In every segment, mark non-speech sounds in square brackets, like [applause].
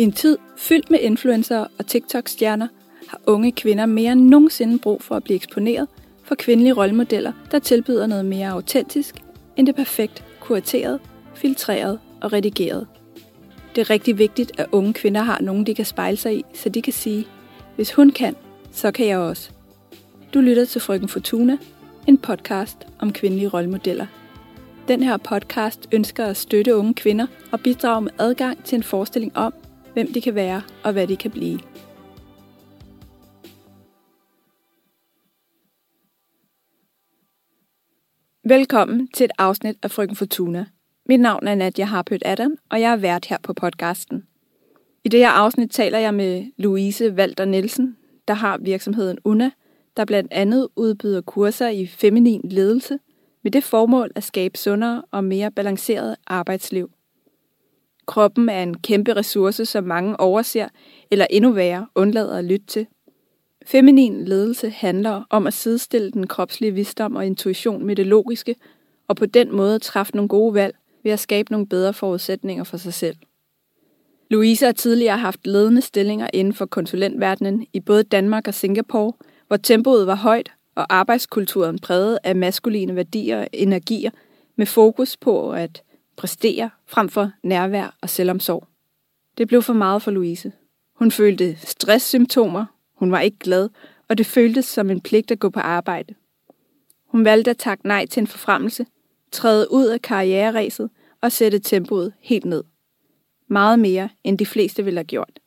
I en tid fyldt med influencer og TikTok-stjerner har unge kvinder mere end nogensinde brug for at blive eksponeret for kvindelige rollemodeller, der tilbyder noget mere autentisk end det perfekt kurateret, filtreret og redigeret. Det er rigtig vigtigt, at unge kvinder har nogen, de kan spejle sig i, så de kan sige, hvis hun kan, så kan jeg også. Du lytter til Frøken Fortuna, en podcast om kvindelige rollemodeller. Den her podcast ønsker at støtte unge kvinder og bidrage med adgang til en forestilling om, hvem de kan være og hvad de kan blive. Velkommen til et afsnit af Frygten Fortuna. Mit navn er Nadia Harpøt Adam, og jeg er vært her på podcasten. I det her afsnit taler jeg med Louise Walter Nielsen, der har virksomheden UNA, der blandt andet udbyder kurser i feminin ledelse med det formål at skabe sundere og mere balanceret arbejdsliv. Kroppen er en kæmpe ressource, som mange overser, eller endnu værre undlader at lytte til. Feminin ledelse handler om at sidestille den kropslige visdom og intuition med det logiske, og på den måde træffe nogle gode valg ved at skabe nogle bedre forudsætninger for sig selv. Louise har tidligere haft ledende stillinger inden for konsulentverdenen i både Danmark og Singapore, hvor tempoet var højt og arbejdskulturen præget af maskuline værdier og energier med fokus på at præstere frem for nærvær og selvomsorg. Det blev for meget for Louise. Hun følte stresssymptomer, hun var ikke glad, og det føltes som en pligt at gå på arbejde. Hun valgte at takke nej til en forfremmelse, træde ud af karriereræset og sætte tempoet helt ned. Meget mere, end de fleste ville have gjort.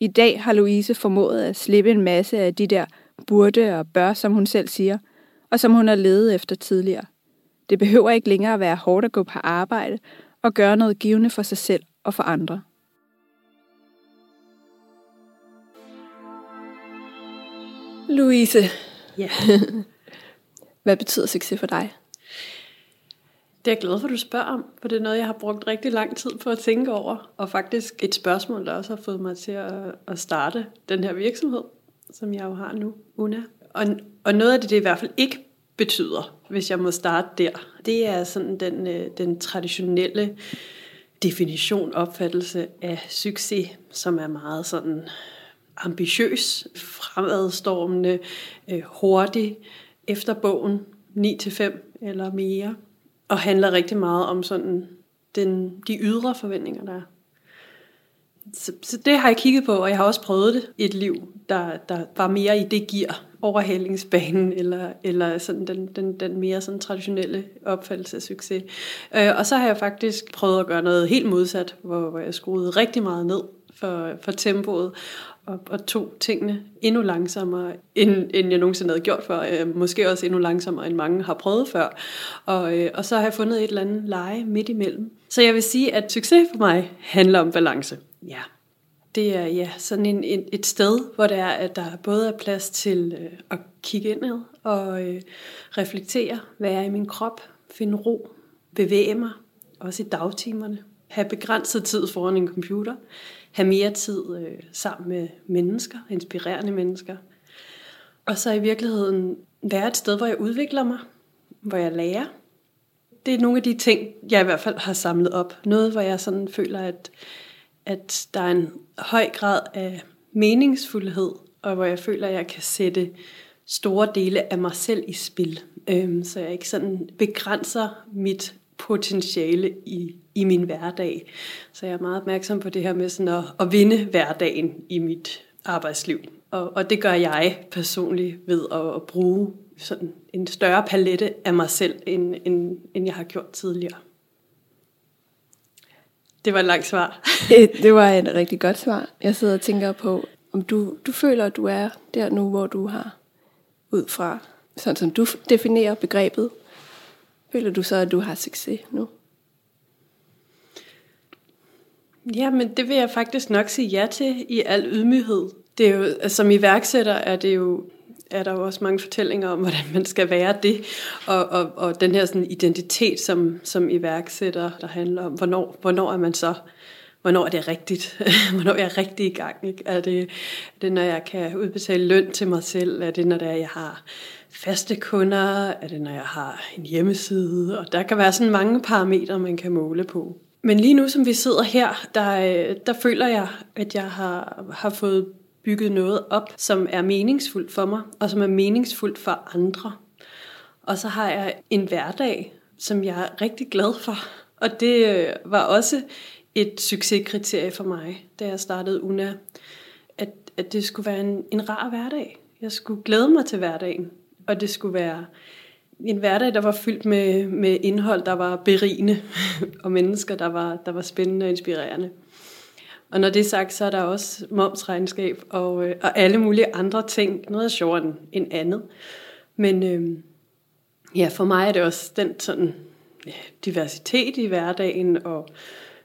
I dag har Louise formået at slippe en masse af de der burde og bør, som hun selv siger, og som hun har levet efter tidligere. Det behøver ikke længere at være hårdt at gå på arbejde og gøre noget givende for sig selv og for andre. Louise. Ja. [laughs] Hvad betyder succes for dig? Det er jeg glad for, at du spørger om, for det er noget, jeg har brugt rigtig lang tid på at tænke over, og faktisk et spørgsmål, der også har fået mig til at, at starte den her virksomhed, som jeg jo har nu, UNA. Og, og noget af det, det i hvert fald ikke betyder, hvis jeg må starte der, det er sådan den, øh, den traditionelle definition, opfattelse af succes, som er meget sådan ambitiøs, fremadstormende, øh, hurtig, efter bogen 9-5 eller mere, og handler rigtig meget om sådan den, de ydre forventninger, der er. Så, så det har jeg kigget på, og jeg har også prøvet det i et liv, der, der var mere i det gear, overhalingsbanen, eller, eller sådan den, den, den mere sådan traditionelle opfattelse af succes. Øh, og så har jeg faktisk prøvet at gøre noget helt modsat, hvor, hvor jeg skruede rigtig meget ned for, for tempoet, og, og tog tingene endnu langsommere, end, end jeg nogensinde havde gjort før. Øh, måske også endnu langsommere, end mange har prøvet før. Og, øh, og så har jeg fundet et eller andet leje midt imellem. Så jeg vil sige, at succes for mig handler om balance. Ja, det er ja, sådan en, en, et sted, hvor der er, at der både er plads til øh, at kigge indad og øh, reflektere, hvad er i min krop, finde ro, bevæge mig, også i dagtimerne, have begrænset tid foran en computer, have mere tid øh, sammen med mennesker, inspirerende mennesker. Og så i virkeligheden være et sted, hvor jeg udvikler mig, hvor jeg lærer. Det er nogle af de ting, jeg i hvert fald har samlet op. Noget, hvor jeg sådan føler, at, at der er en høj grad af meningsfuldhed, og hvor jeg føler, at jeg kan sætte store dele af mig selv i spil. Øhm, så jeg ikke sådan begrænser mit potentiale i, i min hverdag. Så jeg er meget opmærksom på det her med sådan at, at vinde hverdagen i mit arbejdsliv. Og, og det gør jeg personligt ved at, at bruge sådan en større palette af mig selv, end, end, end jeg har gjort tidligere. Det var et langt svar. [laughs] det var et rigtig godt svar. Jeg sidder og tænker på, om du, du føler, at du er der nu, hvor du har ud fra, sådan som du definerer begrebet, føler du så, at du har succes nu? Ja, men det vil jeg faktisk nok sige ja til i al ydmyghed. Det er jo, altså, som iværksætter er det jo er der jo også mange fortællinger om, [laughs] hvordan man skal være det, og, og, og den her sådan identitet som, som iværksætter, der handler om, hvornår, hvornår er man så, hvornår er det rigtigt, [laughs] hvornår er jeg rigtig i gang, ikke? Er, det, er det, når jeg kan udbetale løn til mig selv, er det, når det er, jeg har faste kunder, er det, når jeg har en hjemmeside, og der kan være sådan mange parametre, man kan måle på. Men lige nu, som vi sidder her, der, øh, der føler jeg, at jeg har, har fået bygget noget op, som er meningsfuldt for mig, og som er meningsfuldt for andre. Og så har jeg en hverdag, som jeg er rigtig glad for. Og det øh, var også et succeskriterie for mig, da jeg startede UNA, at, at det skulle være en, en rar hverdag. Jeg skulle glæde mig til hverdagen, og det skulle være en hverdag, der var fyldt med, med indhold, der var berigende, [laughs] og mennesker, der var, der var spændende og inspirerende. Og når det er sagt, så er der også momsregnskab og, øh, og alle mulige andre ting. Noget er sjovere end andet. Men øh, ja, for mig er det også den sådan ja, diversitet i hverdagen og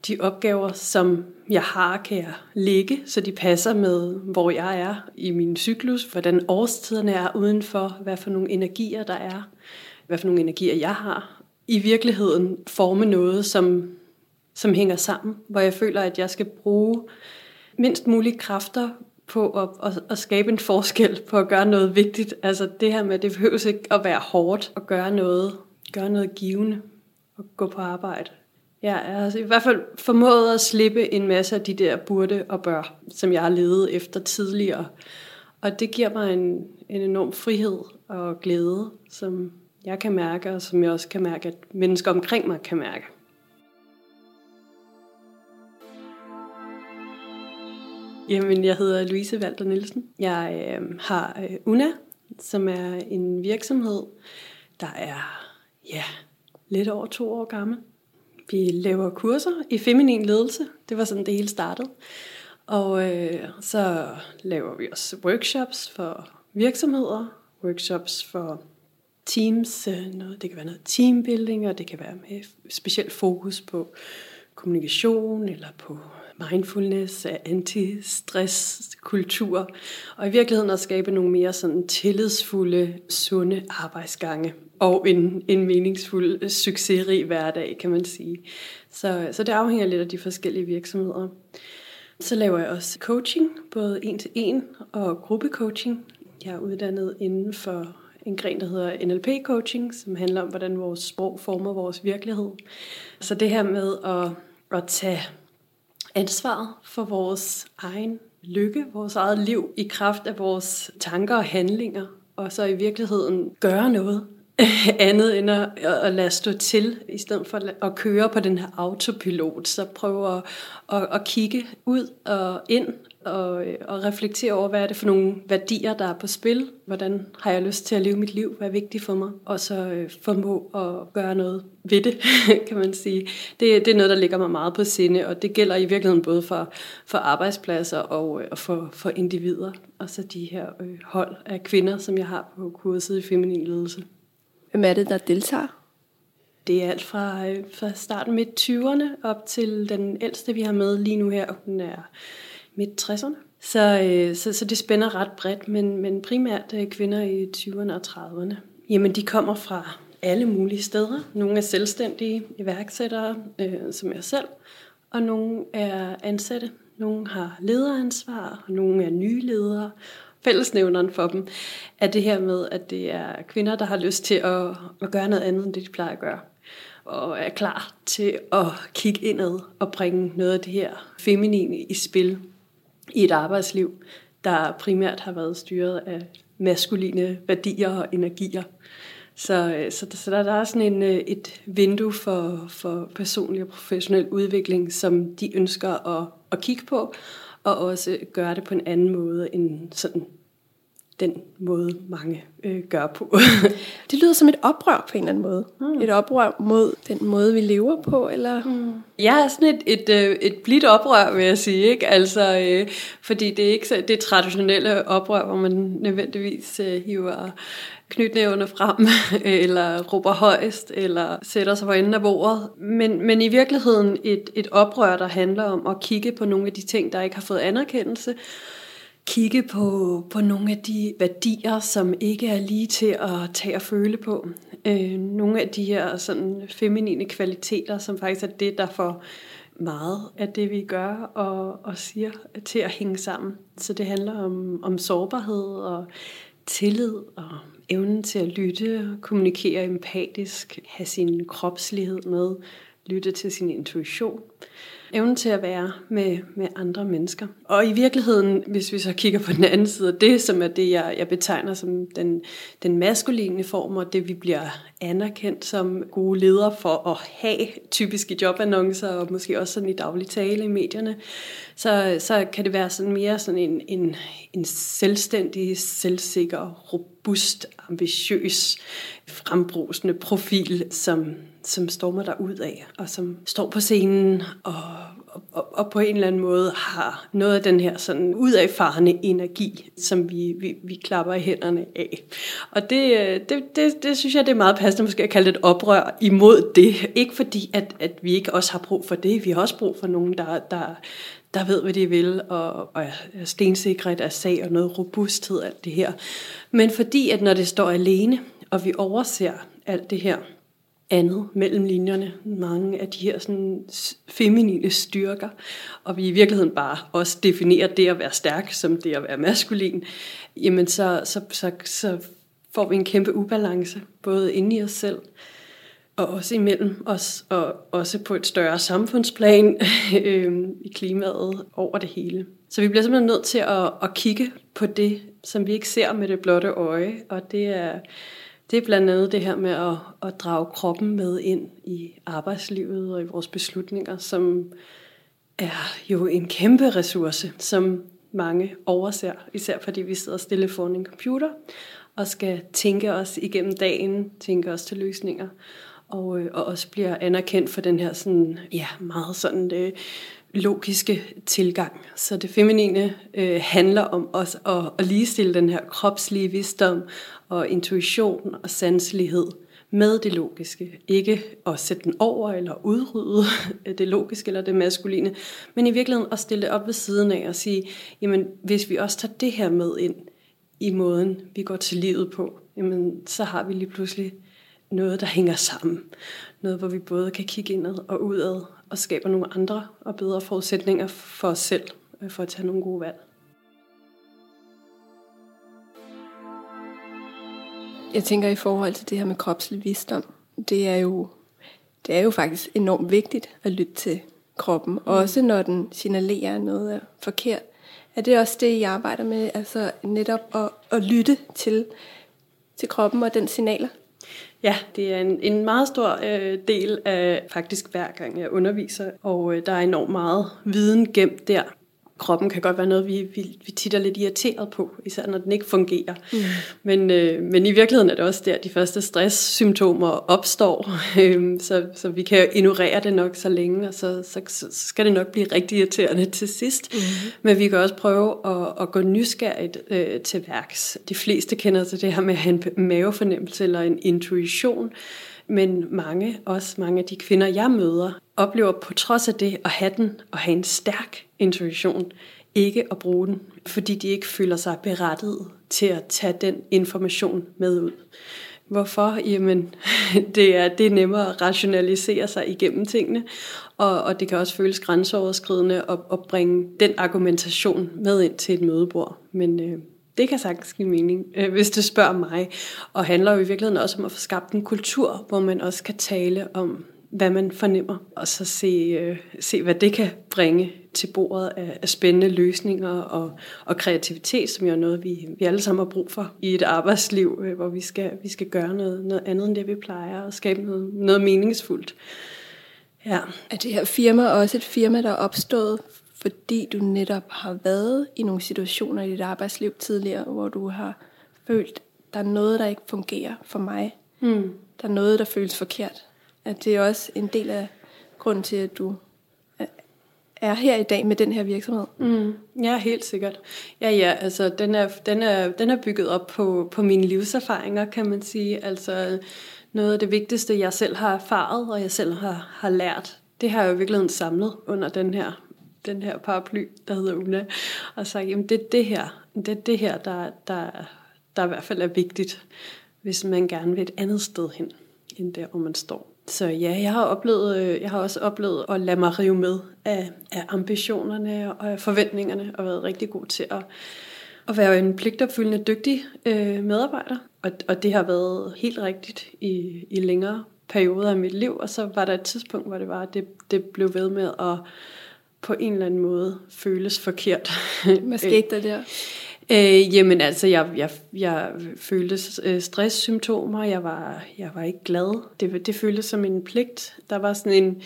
de opgaver, som jeg har, kan jeg lægge, så de passer med, hvor jeg er i min cyklus, hvordan årstiderne er udenfor, hvad for nogle energier der er, hvad for nogle energier jeg har. I virkeligheden forme noget, som, som hænger sammen, hvor jeg føler, at jeg skal bruge mindst mulige kræfter på at, at, at skabe en forskel, på at gøre noget vigtigt. Altså det her med, at det behøves ikke at være hårdt at gøre noget, gøre noget givende og gå på arbejde. Jeg har altså i hvert fald formået at slippe en masse af de der burde og bør, som jeg har levet efter tidligere. Og det giver mig en, en enorm frihed og glæde, som jeg kan mærke, og som jeg også kan mærke, at mennesker omkring mig kan mærke. Jamen, jeg hedder Louise Walter Nielsen. Jeg øh, har øh, UNA, som er en virksomhed, der er ja, lidt over to år gammel. Vi laver kurser i feminin ledelse. Det var sådan, det hele startede. Og øh, så laver vi også workshops for virksomheder, workshops for teams, øh, noget, det kan være noget teambuilding, og det kan være med specielt fokus på kommunikation eller på mindfulness, anti-stress, kultur, og i virkeligheden at skabe nogle mere sådan tillidsfulde, sunde arbejdsgange og en, en meningsfuld, succesrig hverdag, kan man sige. Så, så det afhænger lidt af de forskellige virksomheder. Så laver jeg også coaching, både en til en og gruppecoaching. Jeg er uddannet inden for en gren, der hedder NLP-coaching, som handler om, hvordan vores sprog former vores virkelighed. Så det her med at, at tage ansvaret for vores egen lykke, vores eget liv i kraft af vores tanker og handlinger, og så i virkeligheden gøre noget [laughs] andet end at, at lade stå til, i stedet for at køre på den her autopilot, så prøve at, at, at kigge ud og ind og, og reflektere over, hvad er det for nogle værdier, der er på spil, hvordan har jeg lyst til at leve mit liv, hvad er vigtigt for mig, og så øh, formå at gøre noget ved det, [laughs] kan man sige. Det, det er noget, der ligger mig meget på sinde, og det gælder i virkeligheden både for, for arbejdspladser og, øh, og for, for individer, og så de her øh, hold af kvinder, som jeg har på kurset i feminin ledelse. Hvem er det, der deltager? Det er alt fra, øh, fra starten midt 20'erne op til den ældste, vi har med lige nu her. Hun er midt 60'erne. Så, øh, så, så det spænder ret bredt, men, men primært øh, kvinder i 20'erne og 30'erne. Jamen, de kommer fra alle mulige steder. Nogle er selvstændige iværksættere, øh, som jeg selv, og nogle er ansatte. Nogle har lederansvar, og nogle er nye ledere. Fællesnævneren for dem er det her med, at det er kvinder, der har lyst til at, at gøre noget andet, end det de plejer at gøre. Og er klar til at kigge indad og bringe noget af det her feminine i spil i et arbejdsliv, der primært har været styret af maskuline værdier og energier. Så, øh, så, så der, der er sådan en, øh, et vindue for, for personlig og professionel udvikling, som de ønsker at, at kigge på, og også gøre det på en anden måde end sådan den måde, mange øh, gør på. [laughs] det lyder som et oprør på en eller anden måde. Mm. Et oprør mod den måde, vi lever på, eller? Mm. Ja, sådan et, et, øh, et blidt oprør, vil jeg sige. Ikke? Altså, øh, fordi det er ikke så, det traditionelle oprør, hvor man nødvendigvis øh, hiver knytnævne frem, [laughs] eller råber højst, eller sætter sig for enden af bordet. Men, men i virkeligheden et, et oprør, der handler om at kigge på nogle af de ting, der ikke har fået anerkendelse, kigge på, på nogle af de værdier, som ikke er lige til at tage og føle på. Øh, nogle af de her sådan feminine kvaliteter, som faktisk er det, der får meget af det, vi gør og, og siger, til at hænge sammen. Så det handler om, om sårbarhed og tillid og evnen til at lytte, kommunikere empatisk, have sin kropslighed med, lytte til sin intuition, evnen til at være med, med andre mennesker. Og i virkeligheden, hvis vi så kigger på den anden side, det som er det, jeg, jeg betegner som den, den maskuline form, og det vi bliver anerkendt som gode ledere for at have, typisk i jobannoncer, og måske også sådan i daglig tale i medierne, så, så kan det være sådan mere sådan en, en, en selvstændig, selvsikker, robust, ambitiøs, frembrusende profil, som, som stormer der ud af, og som står på scenen og, og, og på en eller anden måde har noget af den her sådan udadfarende energi, som vi, vi, vi klapper i hænderne af. Og det, øh, det, det, det synes jeg, det er meget passende måske at kalde det et oprør imod det. Ikke fordi, at, at vi ikke også har brug for det. Vi har også brug for nogen, der, der, der ved, hvad de vil, og, og er stensikre i deres sag, og noget robusthed, alt det her. Men fordi, at når det står alene, og vi overser alt det her andet mellem linjerne, mange af de her sådan feminine styrker, og vi i virkeligheden bare også definerer det at være stærk som det at være maskulin, jamen så, så, så, så får vi en kæmpe ubalance, både inde i os selv, og også imellem os, og også på et større samfundsplan [laughs] øh, i klimaet over det hele. Så vi bliver simpelthen nødt til at, at kigge på det, som vi ikke ser med det blotte øje, og det er, det er blandt andet det her med at, at drage kroppen med ind i arbejdslivet og i vores beslutninger, som er jo en kæmpe ressource, som mange overser, især fordi vi sidder stille foran en computer og skal tænke os igennem dagen, tænke os til løsninger og, øh, og også bliver anerkendt for den her sådan, ja, meget sådan det, øh, logiske tilgang. Så det feminine øh, handler om os at, at ligestille den her kropslige visdom og intuition og sanselighed med det logiske. Ikke at sætte den over eller udrydde [laughs] det logiske eller det maskuline, men i virkeligheden at stille det op ved siden af og sige, jamen hvis vi også tager det her med ind i måden, vi går til livet på, jamen så har vi lige pludselig noget, der hænger sammen. Noget, hvor vi både kan kigge indad og udad og skaber nogle andre og bedre forudsætninger for os selv, øh, for at tage nogle gode valg. Jeg tænker i forhold til det her med kropslig visdom, det er jo, det er jo faktisk enormt vigtigt at lytte til kroppen, mm. også når den signalerer noget er forkert. Er det også det, I arbejder med, altså netop at, at lytte til, til kroppen og den signaler? Ja, det er en, en meget stor øh, del af faktisk hver gang jeg underviser, og øh, der er enormt meget viden gemt der kroppen kan godt være noget, vi, vi, vi tit er lidt irriteret på, især når den ikke fungerer. Mm. Men, øh, men i virkeligheden er det også der, de første stresssymptomer opstår, [laughs] øh, så, så vi kan ignorere det nok så længe, og så, så, så skal det nok blive rigtig irriterende til sidst. Mm. Men vi kan også prøve at, at gå nysgerrigt øh, til værks. De fleste kender til det her med at have en mavefornemmelse eller en intuition, men mange, også mange af de kvinder, jeg møder, oplever på trods af det at have den og have en stærk intuition, ikke at bruge den, fordi de ikke føler sig berettiget til at tage den information med ud. Hvorfor? Jamen, [laughs] det er, det er nemmere at rationalisere sig igennem tingene, og, og det kan også føles grænseoverskridende at, at bringe den argumentation med ind til et mødebord. Men øh, det kan sagtens give mening, øh, hvis du spørger mig. Og handler jo i virkeligheden også om at få skabt en kultur, hvor man også kan tale om, hvad man fornemmer, og så se, øh, se hvad det kan bringe til bordet af, af spændende løsninger og, og kreativitet, som jo er noget, vi, vi alle sammen har brug for i et arbejdsliv, øh, hvor vi skal, vi skal gøre noget, noget andet end det, vi plejer, og skabe noget, noget meningsfuldt. Ja. Er det her firma også et firma, der er opstået fordi du netop har været i nogle situationer i dit arbejdsliv tidligere, hvor du har følt, der er noget, der ikke fungerer for mig. Mm. Der er noget, der føles forkert. At det er også en del af grunden til, at du er her i dag med den her virksomhed. Mm. Ja, helt sikkert. Ja, ja, altså den er, den er, den er bygget op på, på mine livserfaringer, kan man sige. Altså noget af det vigtigste, jeg selv har erfaret, og jeg selv har, har lært, det har jeg jo virkelig samlet under den her den her paraply, der hedder Una, og sagt, jamen det er det her, det er det her, der, der, der i hvert fald er vigtigt, hvis man gerne vil et andet sted hen, end der, hvor man står. Så ja, jeg har, oplevet, øh, jeg har også oplevet at lade mig rive med af, af ambitionerne og af forventningerne, og været rigtig god til at, at være en pligtopfyldende dygtig øh, medarbejder. Og, og det har været helt rigtigt i, i længere perioder af mit liv, og så var der et tidspunkt, hvor det var, at det, det blev ved med at på en eller anden måde føles forkert. [laughs] Hvad skete der der? Øh, jamen altså, jeg, jeg, jeg følte øh, stresssymptomer, jeg var, jeg var ikke glad. Det, det føltes som en pligt. Der var sådan en,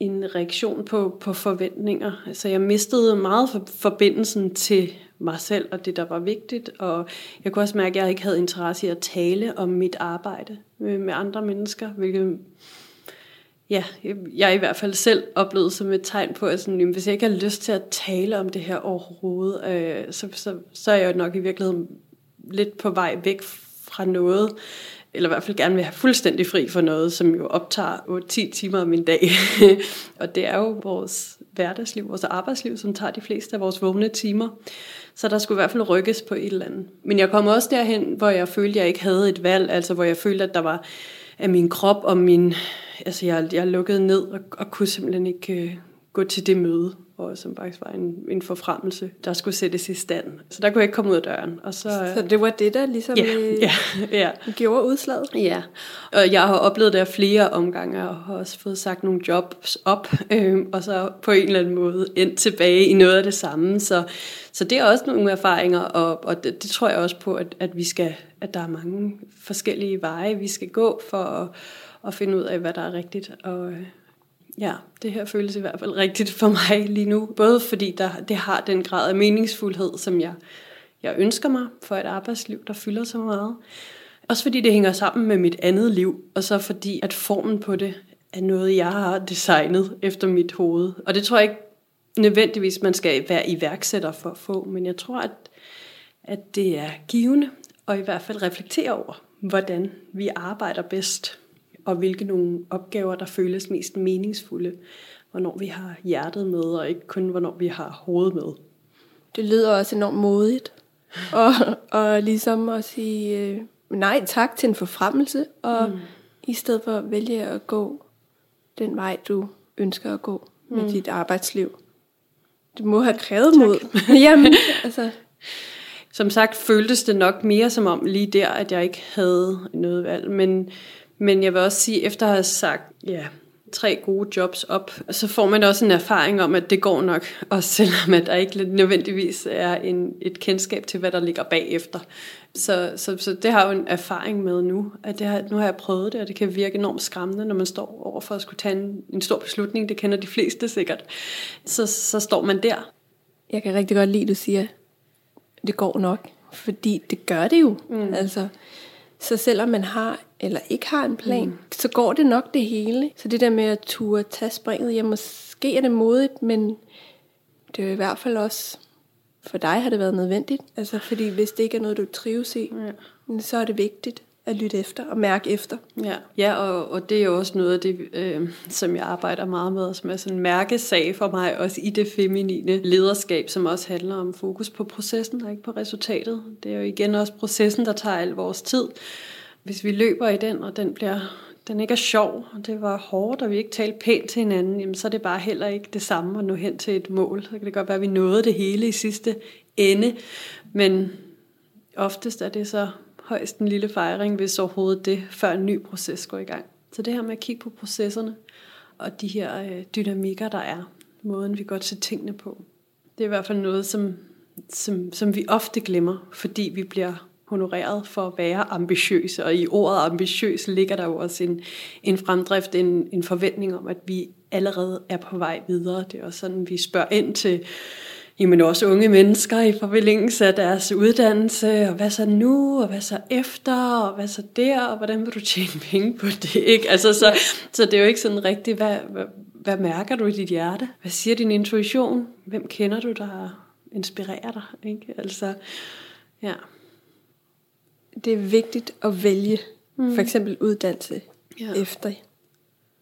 en reaktion på, på forventninger. Altså jeg mistede meget for, forbindelsen til mig selv og det, der var vigtigt. Og jeg kunne også mærke, at jeg ikke havde interesse i at tale om mit arbejde med, med andre mennesker, hvilket ja, jeg i hvert fald selv oplevet som et tegn på, at sådan, hvis jeg ikke har lyst til at tale om det her overhovedet, øh, så, så, så er jeg jo nok i virkeligheden lidt på vej væk fra noget, eller i hvert fald gerne vil have fuldstændig fri for noget, som jo optager 8-10 timer om min dag. [laughs] og det er jo vores hverdagsliv, vores arbejdsliv, som tager de fleste af vores vågne timer. Så der skulle i hvert fald rykkes på et eller andet. Men jeg kom også derhen, hvor jeg følte, at jeg ikke havde et valg, altså hvor jeg følte, at der var af min krop og min... Altså jeg, jeg lukkede ned og, og kunne simpelthen ikke øh, gå til det møde og som faktisk var en, en forfremmelse, der skulle sættes i stand. Så der kunne jeg ikke komme ud af døren. Og så, så det var det, der ligesom ja, øh, ja, ja. gjorde udslaget? Ja, og jeg har oplevet det flere omgange, og har også fået sagt nogle jobs op, øh, og så på en eller anden måde endt tilbage i noget af det samme. Så, så det er også nogle erfaringer, og, og det, det tror jeg også på, at, at vi skal, at der er mange forskellige veje, vi skal gå for at, at finde ud af, hvad der er rigtigt. Og, øh, Ja, det her føles i hvert fald rigtigt for mig lige nu. Både fordi der, det har den grad af meningsfuldhed, som jeg, jeg ønsker mig for et arbejdsliv, der fylder så meget. Også fordi det hænger sammen med mit andet liv, og så fordi at formen på det er noget, jeg har designet efter mit hoved. Og det tror jeg ikke nødvendigvis, man skal være iværksætter for at få, men jeg tror, at, at det er givende, og i hvert fald reflektere over, hvordan vi arbejder bedst og hvilke nogle opgaver, der føles mest meningsfulde. Hvornår vi har hjertet med, og ikke kun hvornår vi har hovedet med. Det lyder også enormt modigt. og, og ligesom at sige øh, nej tak til en forfremmelse, og mm. i stedet for at vælge at gå den vej, du ønsker at gå med mm. dit arbejdsliv. Det må have krævet tak. mod. [laughs] Jamen, altså. Som sagt føltes det nok mere som om lige der, at jeg ikke havde noget valg, men men jeg vil også sige, efter at have sagt, ja, tre gode jobs op, så får man også en erfaring om, at det går nok, også selvom at der ikke nødvendigvis er en, et kendskab til, hvad der ligger bagefter. Så, så, så det har jeg jo en erfaring med nu, at det har, nu har jeg prøvet det, og det kan virke enormt skræmmende, når man står over for at skulle tage en, en stor beslutning, det kender de fleste sikkert. Så, så står man der. Jeg kan rigtig godt lide, at du siger, det går nok, fordi det gør det jo. Mm. Altså, så selvom man har eller ikke har en plan, mm. så går det nok det hele. Så det der med at turde tage springet, ja, måske er det modigt, men det er i hvert fald også, for dig har det været nødvendigt. Altså, fordi hvis det ikke er noget, du trives i, ja. så er det vigtigt at lytte efter og mærke efter. Ja, ja og, og det er jo også noget af det, øh, som jeg arbejder meget med, som er sådan en mærkesag for mig, også i det feminine lederskab, som også handler om fokus på processen og ikke på resultatet. Det er jo igen også processen, der tager al vores tid hvis vi løber i den, og den bliver den ikke er sjov, og det var hårdt, og vi ikke talte pænt til hinanden, jamen, så er det bare heller ikke det samme at nå hen til et mål. Så kan det godt være, at vi nåede det hele i sidste ende, men oftest er det så højst en lille fejring, hvis overhovedet det, før en ny proces går i gang. Så det her med at kigge på processerne, og de her øh, dynamikker, der er, måden vi godt ser tingene på, det er i hvert fald noget, som, som, som vi ofte glemmer, fordi vi bliver honoreret for at være ambitiøse, og i ordet ambitiøs ligger der jo også en, en fremdrift, en, en forventning om, at vi allerede er på vej videre. Det er også sådan, vi spørger ind til jamen også unge mennesker i forlængelse af deres uddannelse, og hvad så nu, og hvad så efter, og hvad så der, og hvordan vil du tjene penge på det? [laughs] Ikke? Altså, så, så det er jo ikke sådan rigtigt, hvad, hvad, hvad mærker du i dit hjerte? Hvad siger din intuition? Hvem kender du, der inspirerer dig? Ikke? Altså, ja det er vigtigt at vælge mm. for eksempel uddannelse ja. efter.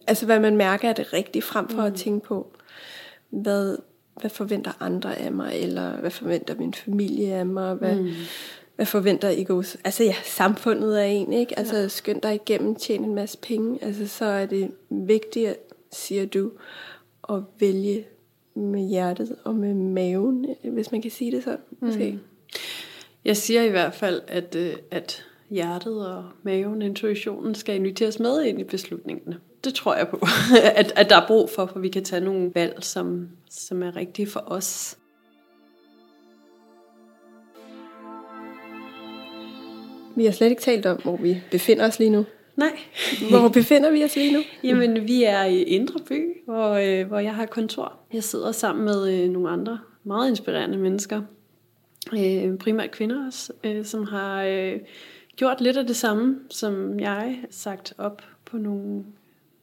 Altså hvad man mærker er det rigtigt, frem for mm. at tænke på, hvad, hvad forventer andre af mig, eller hvad forventer min familie af mig, hvad, mm. hvad forventer egos, altså ja, samfundet af en, ikke? Altså ja. skynd dig igennem, tjene en masse penge, altså så er det vigtigt, siger du, at vælge med hjertet og med maven, hvis man kan sige det så, måske. Mm. Jeg siger i hvert fald, at, øh, at hjertet og maven, intuitionen skal inviteres med ind i beslutningerne. Det tror jeg på, [laughs] at, at der er brug for, for vi kan tage nogle valg, som, som er rigtige for os. Vi har slet ikke talt om, hvor vi befinder os lige nu. Nej. hvor befinder vi os lige nu? [laughs] Jamen, vi er i Indre By, hvor, øh, hvor jeg har kontor. Jeg sidder sammen med øh, nogle andre meget inspirerende mennesker. Øh, primært kvinder også, øh, som har øh, gjort lidt af det samme, som jeg sagt op på nogle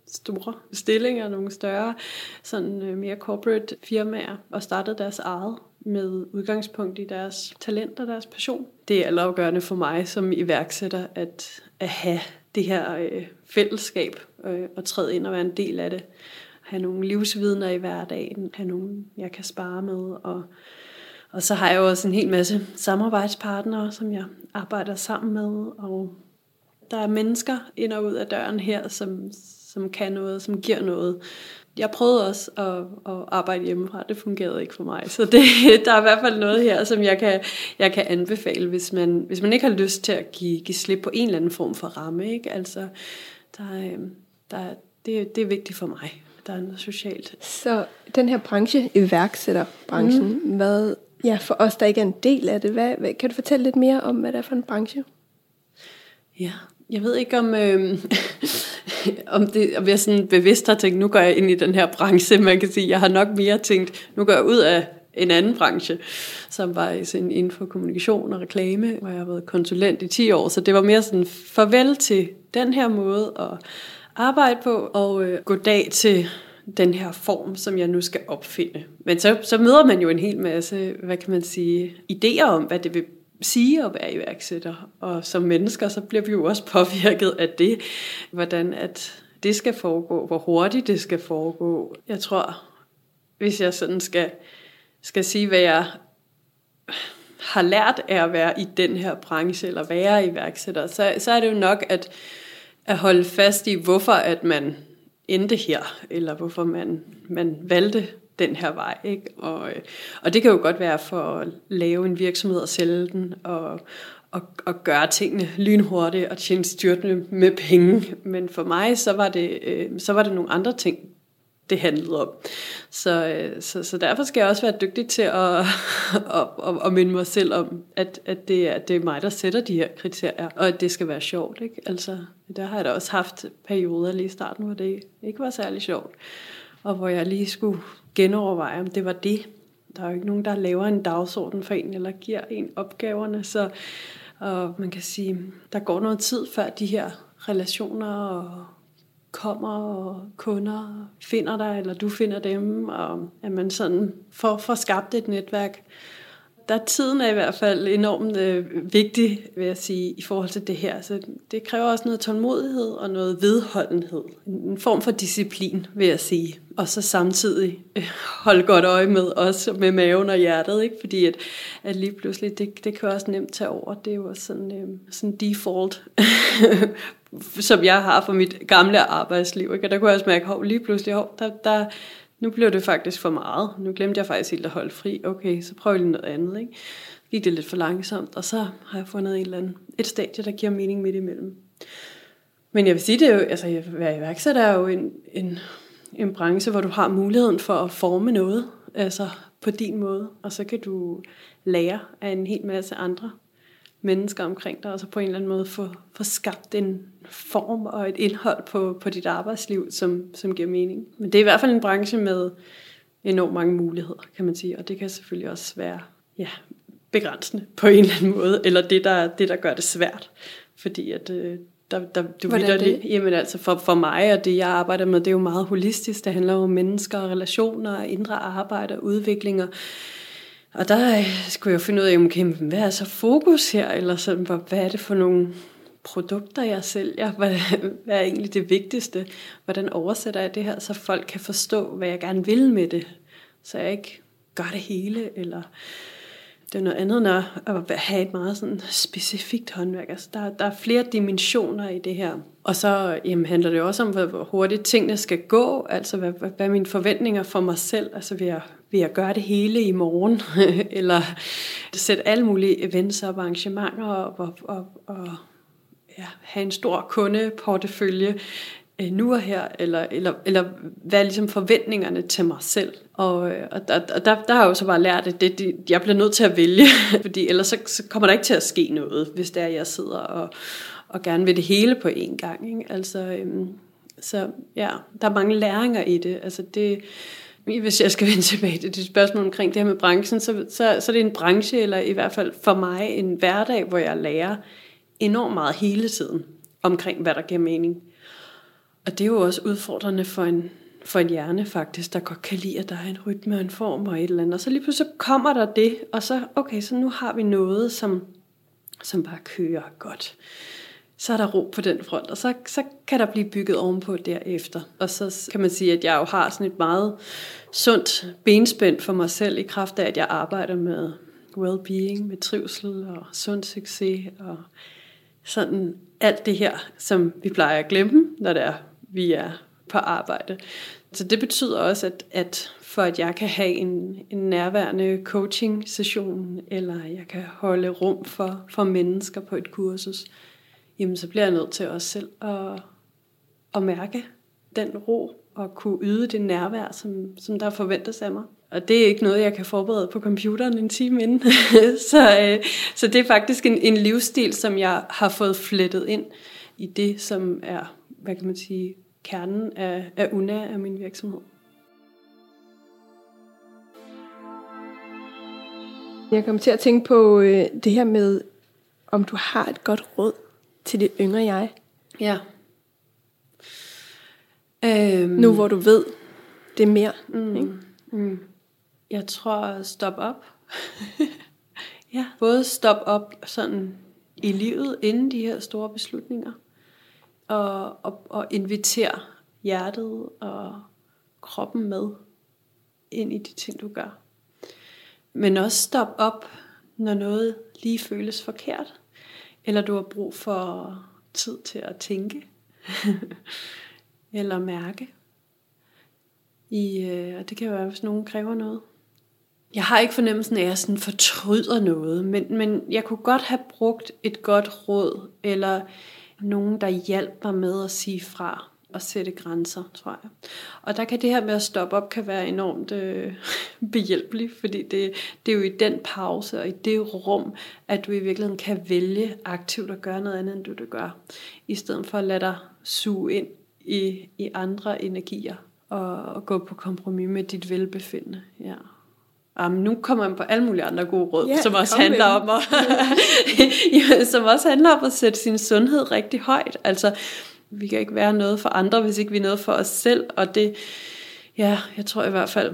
store stillinger, nogle større, sådan øh, mere corporate firmaer, og startede deres eget med udgangspunkt i deres talent og deres passion. Det er allerafgørende for mig som iværksætter at, at have det her øh, fællesskab øh, og træde ind og være en del af det. Have nogle livsvidner i hverdagen, have nogen, jeg kan spare med. Og, og så har jeg jo også en hel masse samarbejdspartnere, som jeg arbejder sammen med. Og der er mennesker ind og ud af døren her, som, som kan noget, som giver noget. Jeg prøvede også at, at arbejde hjemmefra, det fungerede ikke for mig. Så det, [laughs] der er i hvert fald noget her, som jeg kan, jeg kan anbefale, hvis man, hvis man ikke har lyst til at give, give slip på en eller anden form for ramme. Ikke? Altså, der, øhm, der, det, det er vigtigt for mig. Der er noget socialt. Så den her branche, iværksætterbranchen, mm. hvad, ja, for os, der ikke er en del af det, hvad, hvad, kan du fortælle lidt mere om, hvad det er for en branche? Ja, jeg ved ikke om, øh, [laughs] om, det, om jeg sådan bevidst har tænkt, nu går jeg ind i den her branche. Man kan sige, jeg har nok mere tænkt, nu går jeg ud af en anden branche, som var sådan inden for kommunikation og reklame, hvor jeg har været konsulent i 10 år. Så det var mere sådan farvel til den her måde at arbejde på, og øh, gå dag til den her form, som jeg nu skal opfinde. Men så, så møder man jo en hel masse, hvad kan man sige, idéer om, hvad det vil sige at være iværksætter. Og som mennesker, så bliver vi jo også påvirket af det, hvordan at det skal foregå, hvor hurtigt det skal foregå. Jeg tror, hvis jeg sådan skal, skal sige, hvad jeg har lært af at være i den her branche, eller være iværksætter, så, så er det jo nok at, at holde fast i, hvorfor at man endte her, eller hvorfor man, man valgte den her vej. Ikke? Og, øh, og det kan jo godt være for at lave en virksomhed og sælge den, og, og, og gøre tingene lynhurtigt og tjene styrtende med penge. Men for mig, så var det, øh, så var det nogle andre ting, det handlede om. Så, øh, så, så derfor skal jeg også være dygtig til at, [laughs] at, at, at minde mig selv om, at, at det, er, det er mig, der sætter de her kriterier, og at det skal være sjovt. Ikke? Altså, der har jeg da også haft perioder lige i starten, hvor det ikke var særlig sjovt, og hvor jeg lige skulle genoverveje, om det var det. Der er jo ikke nogen, der laver en dagsorden for en, eller giver en opgaverne, så og man kan sige, der går noget tid, før de her relationer og kommer og kunder finder dig, eller du finder dem, og at man sådan får, får skabt et netværk, der er tiden er i hvert fald enormt øh, vigtig, vil jeg sige, i forhold til det her. Så det kræver også noget tålmodighed og noget vedholdenhed. En form for disciplin, vil jeg sige. Og så samtidig øh, holde godt øje med os med maven og hjertet, ikke? fordi at, at lige pludselig, det, det kan også nemt tage over. Det er jo også sådan, øh, sådan default, [laughs] som jeg har for mit gamle arbejdsliv. Ikke? Og der kunne jeg også mærke, at lige pludselig, hov, der, der, nu blev det faktisk for meget. Nu glemte jeg faktisk helt at holde fri. Okay, så prøver jeg noget andet. Ikke? Gik det lidt for langsomt, og så har jeg fundet en eller anden, et stadie, der giver mening midt imellem. Men jeg vil sige, det er jo, altså at være iværksætter er jo en, en, en branche, hvor du har muligheden for at forme noget, altså på din måde, og så kan du lære af en hel masse andre mennesker omkring dig, og så på en eller anden måde få, få skabt en form og et indhold på, på dit arbejdsliv, som, som giver mening. Men det er i hvert fald en branche med enormt mange muligheder, kan man sige, og det kan selvfølgelig også være ja, begrænsende på en eller anden måde, eller det, der, det, der gør det svært, fordi at øh, der, der, du Hvordan det? det? Jamen altså for, for mig og det jeg arbejder med, det er jo meget holistisk. Det handler om mennesker og relationer, indre arbejde og udviklinger. Og der øh, skulle jeg finde ud af, okay, hvad er så fokus her? Eller sådan, hvad er det for nogle produkter, jeg sælger? Hvad, hvad er egentlig det vigtigste? Hvordan oversætter jeg det her, så folk kan forstå, hvad jeg gerne vil med det? Så jeg ikke gør det hele, eller det er noget andet end at have et meget sådan specifikt håndværk. Altså, der, der er flere dimensioner i det her. Og så jamen, handler det også om, hvor hurtigt tingene skal gå. Altså, hvad, hvad, hvad mine forventninger for mig selv? Altså, vil jeg, ved at gøre det hele i morgen? [laughs] Eller sætte alle mulige events og arrangementer og, og, og, og ja, have en stor kundeportefølje øh, nu og her, eller, eller, eller hvad er ligesom forventningerne til mig selv. Og, øh, og der, der, der har jeg jo så bare lært, at det, det, jeg bliver nødt til at vælge, [laughs] fordi ellers så, så kommer der ikke til at ske noget, hvis det er, jeg sidder og, og gerne vil det hele på én gang. Ikke? Altså, øhm, så ja, der er mange læringer i det. Altså det hvis jeg skal [laughs] vende tilbage til det spørgsmål omkring det her med branchen, så, så, så er det en branche, eller i hvert fald for mig en hverdag, hvor jeg lærer enormt meget hele tiden omkring, hvad der giver mening. Og det er jo også udfordrende for en, for en hjerne faktisk, der godt kan lide, at der er en rytme og en form og et eller andet. Og så lige pludselig kommer der det, og så, okay, så nu har vi noget, som, som bare kører godt så er der ro på den front, og så, så kan der blive bygget ovenpå derefter. Og så kan man sige, at jeg jo har sådan et meget sundt benspænd for mig selv i kraft af, at jeg arbejder med well-being, med trivsel og sund succes og sådan alt det her, som vi plejer at glemme, når det er, vi er på arbejde. Så det betyder også, at, at for at jeg kan have en, en nærværende coaching session, eller jeg kan holde rum for, for mennesker på et kursus, jamen så bliver jeg nødt til også selv at, at mærke den ro og kunne yde det nærvær, som, som der forventes af mig. Og det er ikke noget, jeg kan forberede på computeren en time inden. [laughs] så, øh, så det er faktisk en, en livsstil, som jeg har fået flettet ind i det, som er, hvad kan man sige, kernen af, af UNA af min virksomhed. Jeg kommer til at tænke på øh, det her med, om du har et godt råd til det yngre jeg. Ja. Øhm, nu hvor du ved det mere. Mm, ikke? Mm. Jeg tror stop op. [laughs] ja. Både stop op sådan i livet inden de her store beslutninger. Og, og, og invitere hjertet og kroppen med ind i de ting, du gør. Men også stop op, når noget lige føles forkert. Eller du har brug for tid til at tænke. [laughs] eller mærke. I, øh, og det kan jo være, hvis nogen kræver noget. Jeg har ikke fornemmelsen af, at jeg sådan fortryder noget, men, men jeg kunne godt have brugt et godt råd, eller nogen, der hjalp mig med at sige fra at sætte grænser, tror jeg. Og der kan det her med at stoppe op, kan være enormt øh, [laughs] behjælpeligt, fordi det, det er jo i den pause og i det rum, at du i virkeligheden kan vælge aktivt at gøre noget andet, end du det gør, i stedet for at lade dig suge ind i, i andre energier og, og gå på kompromis med dit velbefindende. Ja. Um, nu kommer man på alle mulige andre gode råd, yeah, som også handler om at, [laughs] som også handler om at sætte sin sundhed rigtig højt. Altså, vi kan ikke være noget for andre, hvis ikke vi er noget for os selv. Og det, ja, jeg tror i hvert fald,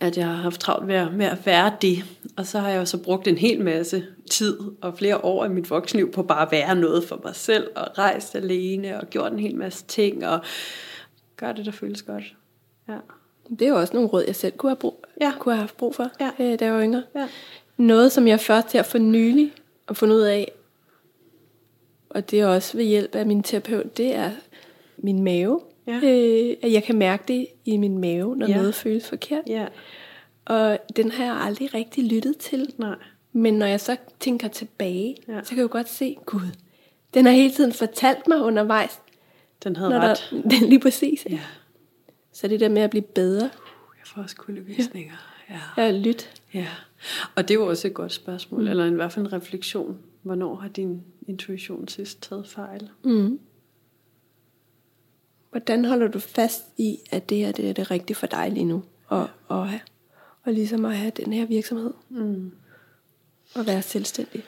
at jeg har haft travlt med, med at være det. Og så har jeg jo så brugt en hel masse tid og flere år i mit voksenliv på bare at være noget for mig selv, og rejst alene, og gjort en hel masse ting, og gør det, der føles godt. Ja. Det er jo også nogle råd, jeg selv kunne have, brug, ja. kunne have haft brug for, ja. øh, da jeg var yngre. Ja. Noget, som jeg først her for nylig og fundet ud af, og det er også ved hjælp af min terapeut, det er min mave. Ja. Øh, at jeg kan mærke det i min mave, når ja. noget føles forkert. Ja. Og den har jeg aldrig rigtig lyttet til. Nej. Men når jeg så tænker tilbage, ja. så kan jeg jo godt se, gud, den har hele tiden fortalt mig undervejs. Den havde ret. [laughs] Der, den lige præcis. Ja. Så det der med at blive bedre. Uh, jeg får også kuldevisninger. Ja. ja. Jeg lyt. Ja. Og det var også et godt spørgsmål, mm. eller i hvert fald en refleksion. Hvornår har din intuition sidst taget fejl? Mm. Hvordan holder du fast i, at det her det er det rigtige for dig lige nu? Og, ja. og, have, og ligesom at have den her virksomhed? Mm. Og være selvstændig?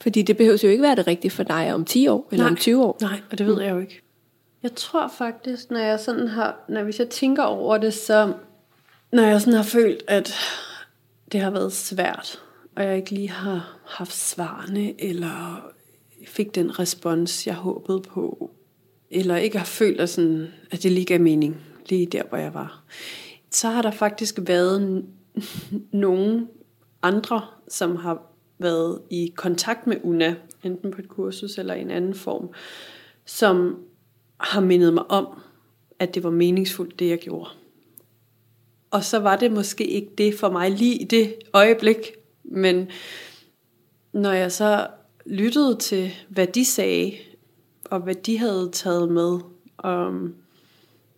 Fordi det behøver jo ikke være det rigtige for dig om 10 år, eller Nej. om 20 år. Nej, og det ved jeg jo ikke. Jeg tror faktisk, når jeg sådan har, når hvis jeg tænker over det, så når jeg sådan har følt, at det har været svært, og jeg ikke lige har haft svarene, eller fik den respons, jeg håbede på, eller ikke har følt, at, sådan, at det lige gav mening, lige der, hvor jeg var, så har der faktisk været nogen andre, som har været i kontakt med UNA, enten på et kursus eller i en anden form, som har mindet mig om, at det var meningsfuldt, det jeg gjorde. Og så var det måske ikke det for mig lige i det øjeblik, men når jeg så lyttede til, hvad de sagde, og hvad de havde taget med, og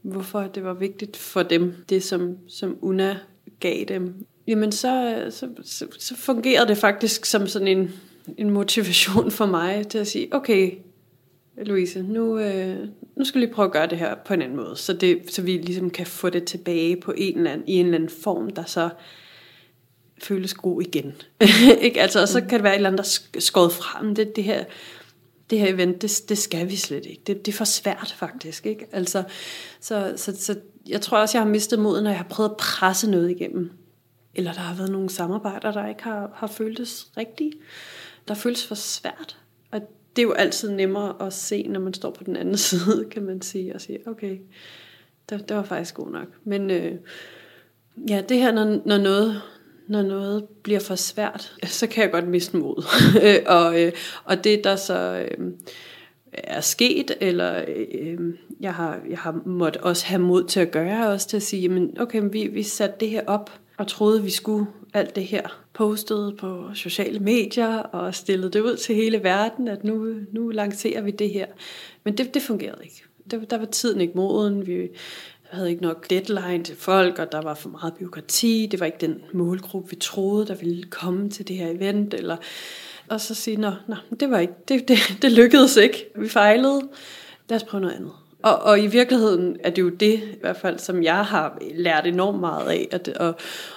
hvorfor det var vigtigt for dem, det som, som Una gav dem, jamen så, så, så, så fungerede det faktisk som sådan en, en motivation for mig til at sige, okay, Louise, nu, øh, nu skal vi prøve at gøre det her på en anden måde, så, det, så vi ligesom kan få det tilbage på en eller anden, i en eller anden form, der så føles god igen. [laughs] ikke? Altså, og så kan det være et eller andet, der skåret frem. Det, det her, det her event, det, det skal vi slet ikke. Det, det er for svært faktisk. Ikke? Altså, så, så, så jeg tror også, jeg har mistet moden, når jeg har prøvet at presse noget igennem. Eller der har været nogle samarbejder, der ikke har, har føltes rigtige. Der føles for svært. Og det er jo altid nemmere at se, når man står på den anden [laughs] side, kan man sige, og sige, okay, det, det var faktisk god nok. Men øh, ja, det her, når, når noget når noget bliver for svært, [laughs] så kan jeg godt miste mod. [laughs] Øh, og, øh, og det der så øh, er sket, eller øh, jeg, har, jeg har måttet også have mod til at gøre, også til at sige, jamen, okay, vi, vi satte det her op, og troede, vi skulle alt det her postet på sociale medier, og stillet det ud til hele verden, at nu, nu lancerer vi det her. Men det, det fungerede ikke. Der var tiden ikke moden. Vi, havde ikke nok deadline til folk, og der var for meget byråkrati. Det var ikke den målgruppe, vi troede, der ville komme til det her event. Eller, og så sige, nå, nå det, var ikke, det, det, det lykkedes ikke. Vi fejlede. Lad os prøve noget andet. Og, og i virkeligheden er det jo det, i hvert fald, som jeg har lært enormt meget af, at, og,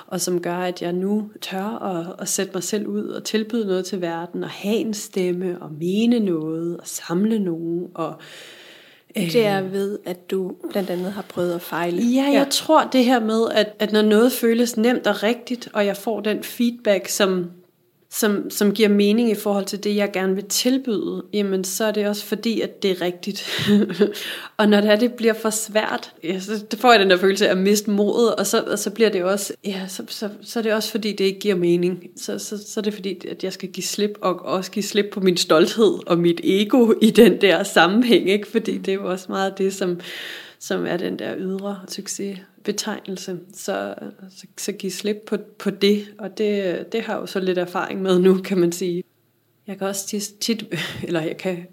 og som gør, at jeg nu tør at, at sætte mig selv ud og tilbyde noget til verden, og have en stemme, og mene noget, og samle nogen, og det er ved, at du blandt andet har prøvet at fejle. Ja, jeg ja. tror det her med, at, at når noget føles nemt og rigtigt, og jeg får den feedback, som som, som giver mening i forhold til det, jeg gerne vil tilbyde, jamen så er det også fordi, at det er rigtigt. [laughs] og når det, er, det bliver for svært, ja, så får jeg den der følelse af at miste modet, og så, og så bliver det også, ja, så, så, så er det også fordi, det ikke giver mening. Så, så, så er det fordi, at jeg skal give slip, og også give slip på min stolthed og mit ego i den der sammenhæng, ikke? fordi det er jo også meget det, som, som er den der ydre succes betegnelse, så, så, så giv slip på, på det, og det, det har jeg jo så lidt erfaring med nu, kan man sige. Jeg kan også tit, tit [laughs] eller jeg kan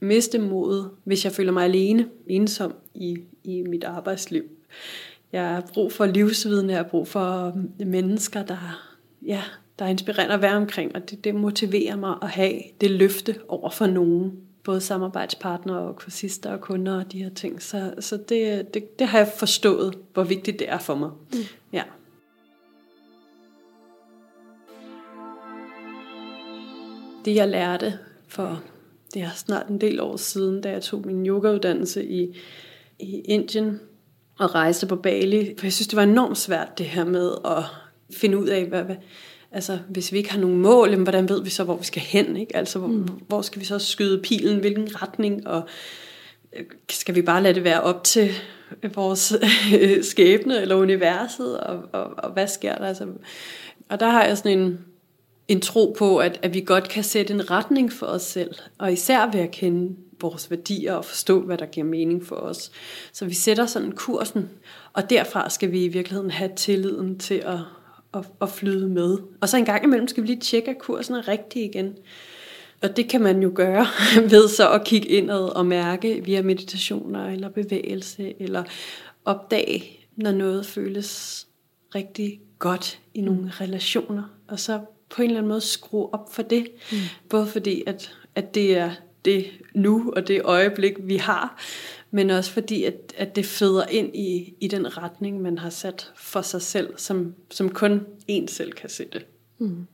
miste modet, hvis jeg føler mig alene, ensom i, i mit arbejdsliv. Jeg har brug for livsviden, jeg har brug for øh, mennesker, der, ja, der inspirerer at være omkring, og det, det motiverer mig at have det løfte over for nogen både samarbejdspartnere og kursister og kunder og de her ting. Så, så det, det, det har jeg forstået, hvor vigtigt det er for mig. Mm. Ja. Det jeg lærte for det er snart en del år siden, da jeg tog min yogauddannelse i, i Indien og rejste på Bali. For jeg synes, det var enormt svært det her med at finde ud af, hvad, hvad, altså, hvis vi ikke har nogen mål, jamen, hvordan ved vi så, hvor vi skal hen? Ikke? Altså, hvor, mm. hvor skal vi så skyde pilen, hvilken retning, og øh, skal vi bare lade det være op til vores skæbne eller universet, og, og, og hvad sker der? Altså, og der har jeg sådan en, en tro på, at, at vi godt kan sætte en retning for os selv, og især ved at kende vores værdier og forstå, hvad der giver mening for os. Så vi sætter sådan kursen, og derfra skal vi i virkeligheden have tilliden til at, at, at flyde med. Og så en gang imellem skal vi lige tjekke, at kursen er rigtig igen. Og det kan man jo gøre [laughs] ved så at kigge indad og mærke via meditationer eller bevægelse, eller opdage, når noget føles rigtig godt i nogle mm. relationer. Og så på en eller anden måde skrue op for det. Mm. Både fordi, at, at det er det nu og det øjeblik, vi har, men også fordi, at, at det føder ind i, i den retning, man har sat for sig selv, som, som kun en selv kan se det. Mm.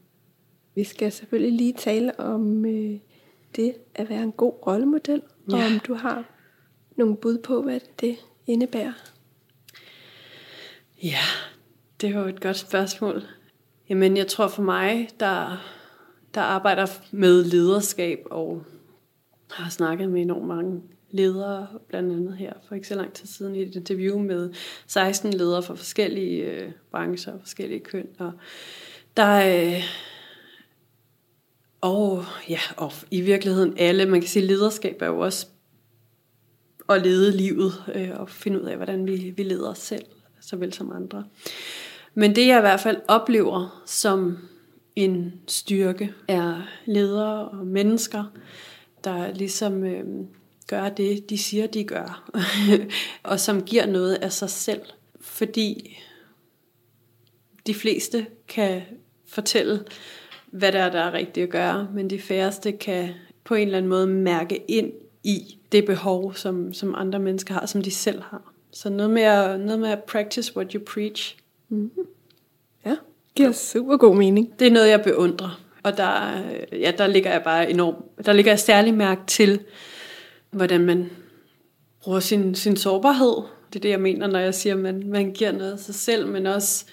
Vi skal selvfølgelig lige tale om øh, det at være en god rollemodel, ja. og om du har nogle bud på, hvad det indebærer. Ja, det jo et godt spørgsmål. Jamen, jeg tror for mig, der, der arbejder med lederskab og har snakket med enormt mange ledere, blandt andet her for ikke så lang tid siden i et interview med 16 ledere fra forskellige øh, brancher og forskellige køn. Og der øh, og ja, og i virkeligheden alle, man kan sige, lederskab er jo også at lede livet øh, og finde ud af, hvordan vi, vi leder os selv, såvel som andre. Men det jeg i hvert fald oplever som en styrke, er ledere og mennesker, der ligesom øh, gør det, de siger, de gør, [laughs] og som giver noget af sig selv, fordi de fleste kan fortælle, hvad der er, der er rigtigt at gøre, men de færreste kan på en eller anden måde mærke ind i det behov, som, som andre mennesker har, som de selv har. Så noget med at, noget med at practice what you preach. Mm-hmm. Ja, giver super god mening. Det er noget, jeg beundrer. Og der, ja, der ligger jeg bare enormt, der ligger jeg særlig mærke til, hvordan man bruger sin, sin sårbarhed. Det er det, jeg mener, når jeg siger, at man, man giver noget af sig selv, men også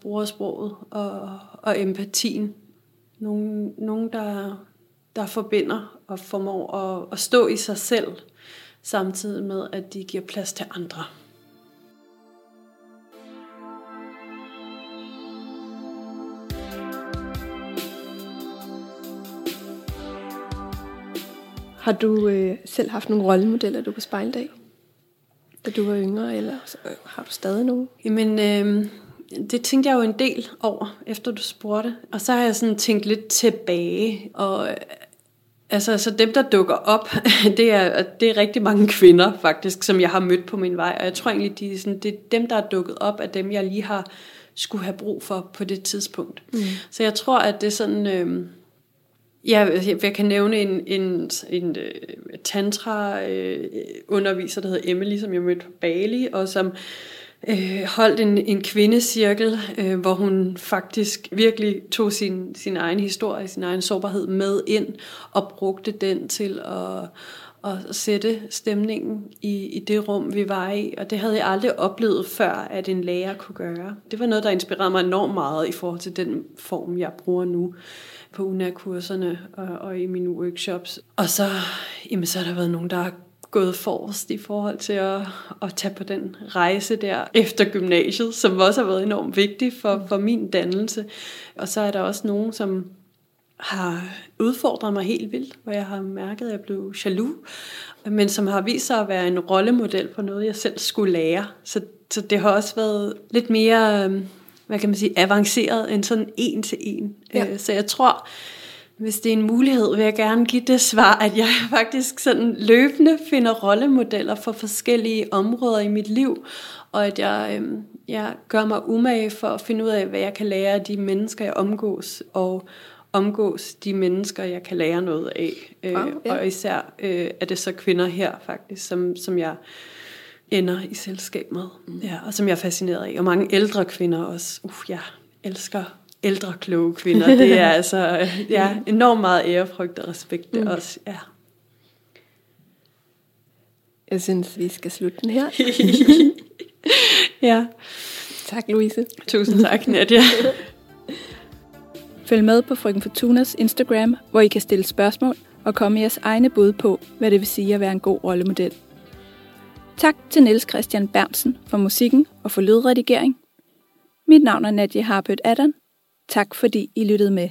bruger sproget og, og empatien. Nogen, nogen der, der forbinder og formår at, at stå i sig selv, samtidig med, at de giver plads til andre. Har du øh, selv haft nogle rollemodeller, du kunne spejle dig da du var yngre, eller har du stadig nogen? Jamen, øh, det tænkte jeg jo en del over, efter du spurgte. Og så har jeg sådan tænkt lidt tilbage, og Altså, altså dem, der dukker op, [laughs] det er, det er rigtig mange kvinder faktisk, som jeg har mødt på min vej. Og jeg tror egentlig, de sådan, det er dem, der er dukket op, af dem, jeg lige har skulle have brug for på det tidspunkt. Mm. Så jeg tror, at det er sådan... Øh, Ja, jeg kan nævne en, en, en, tantra-underviser, øh, øh der hedder Emily, som jeg mødte på Bali, og som øh, holdt en, en kvindecirkel, øh, hvor hun faktisk virkelig tog sin, sin egen historie, sin egen sårbarhed med ind, og brugte den til at, at sætte stemningen i, i det rum, vi var i. Og det havde jeg aldrig oplevet før, at en lærer kunne gøre. Det var noget, der inspirerede mig enormt meget i forhold til den form, jeg bruger nu på UNA-kurserne og, og i mine workshops. Og så, jamen, så har der været nogen, der har gået forrest i forhold til at, at tage på den rejse der efter gymnasiet, som også har været enormt vigtig for, for min dannelse. Og så er der også nogen, som har udfordret mig helt vildt, hvor jeg har mærket, at jeg blev jaloux, men som har vist sig at være en rollemodel for noget, jeg selv skulle lære. Så, så det har også været lidt mere øhm, hvad kan man sige, avanceret end sådan en til en. Ja. Øh, så jeg tror, hvis det er en mulighed, vil jeg gerne give det svar, at jeg [laughs] faktisk sådan løbende finder rollemodeller for forskellige områder i mit liv, og at jeg, øh, jeg gør mig umage for at finde ud af, hvad jeg kan lære af de mennesker, jeg omgås, og omgås de mennesker, jeg kan lære noget af. Øh, wow, ja. Og især øh, er det så kvinder her faktisk, som, som jeg ender i selskab med, mm. ja, og som jeg er fascineret af. Og mange ældre kvinder også. Uff, jeg elsker ældre, kloge kvinder. Det er [laughs] altså ja, enormt meget ærefrygt og respekt mm. også. Ja. Jeg synes, vi skal slutte den her. [laughs] ja. Tak, Louise. Tusind tak, Nadia. [laughs] Følg med på Frøken Fortunas Instagram, hvor I kan stille spørgsmål og komme jeres egne bud på, hvad det vil sige at være en god rollemodel. Tak til Niels Christian Bernsen for musikken og for lydredigering. Mit navn er Nadia Harpøt Adam. Tak fordi I lyttede med.